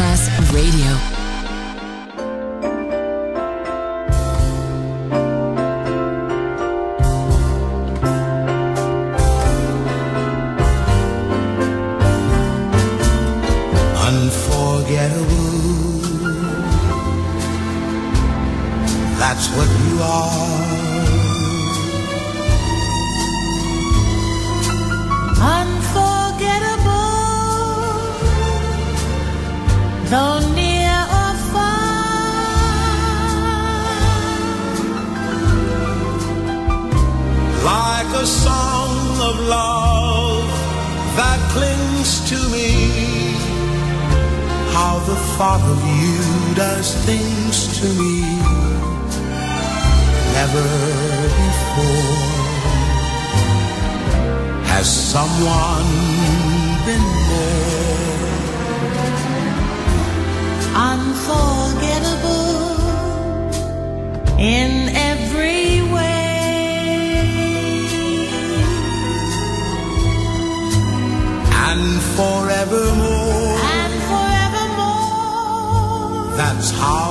Class Radio. Been more unforgettable in every way. And forevermore. And forevermore. That's how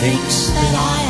thinks that I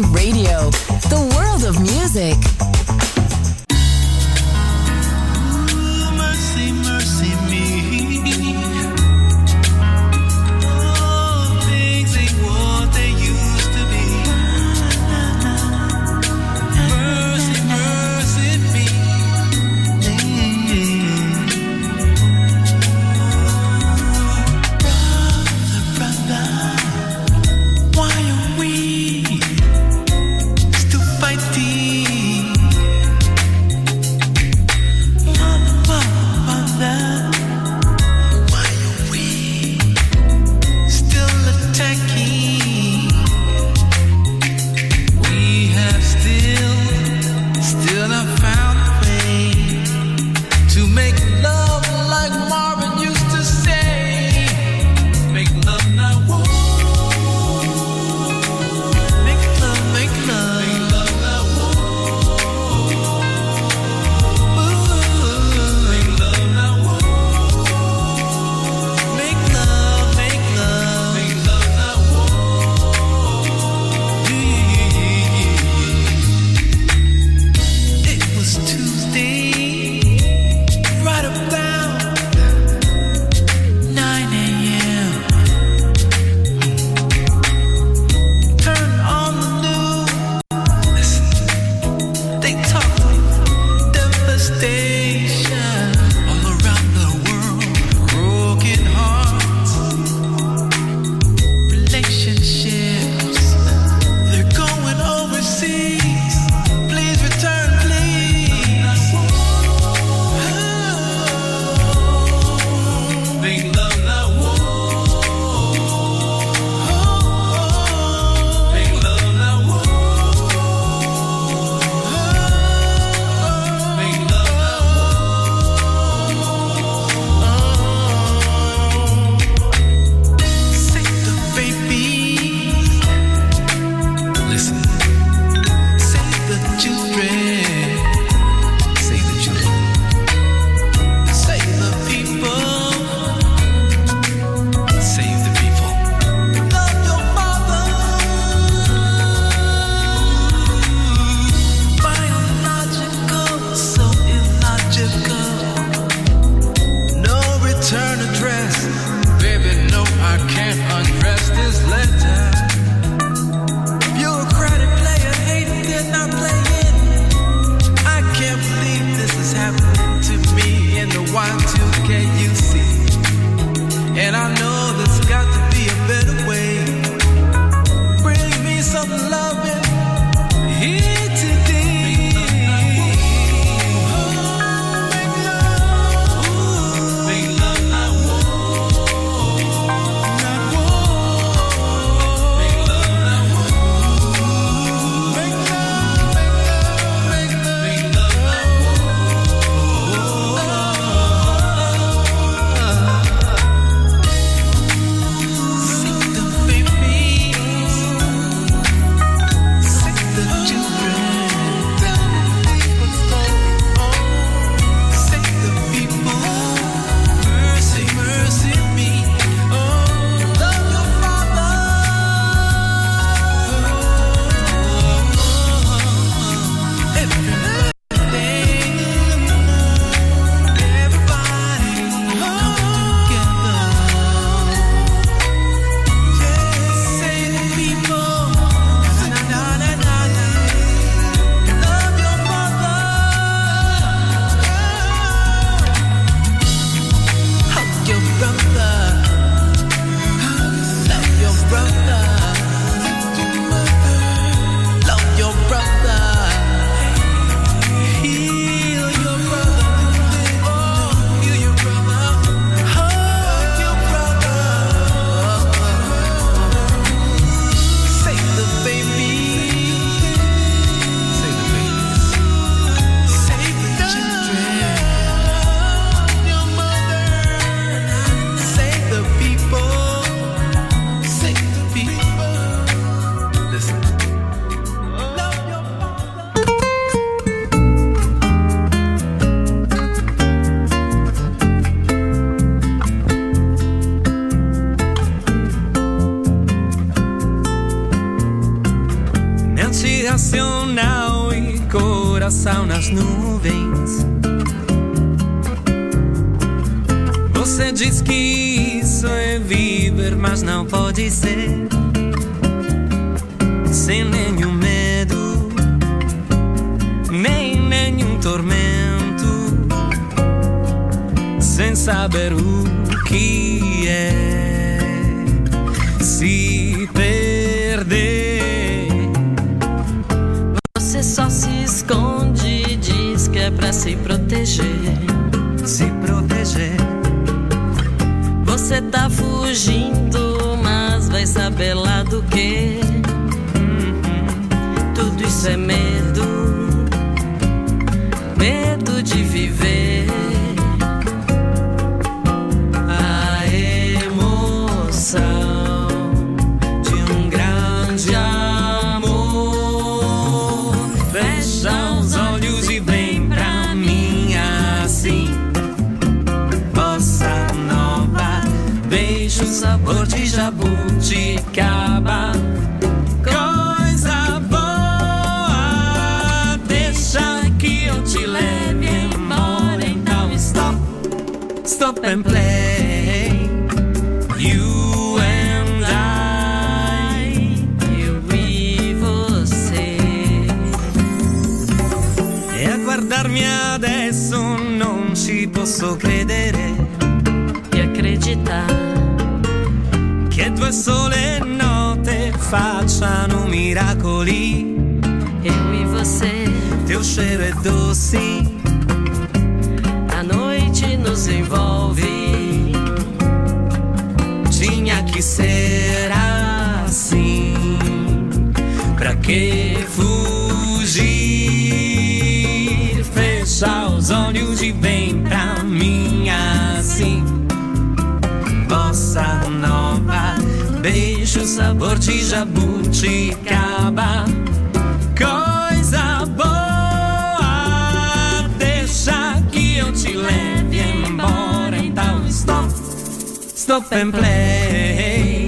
Radio, sal nas nuvens. Você diz que isso é viver, mas não pode ser. Sem nenhum medo, nem nenhum tormento, sem saber o que é. se proteger. Se proteger. Você tá fugindo, mas vai saber lá do que. Uhum. Tudo isso é mesmo. posso credere e acreditare che due sole note facciano miracoli. Eu e você, teu cheiro é doce, a noite nos envolve. Tinha que ser. saborci jabuci caba Coisa boa Deixa que eu te leve embora Então stop, stop and play.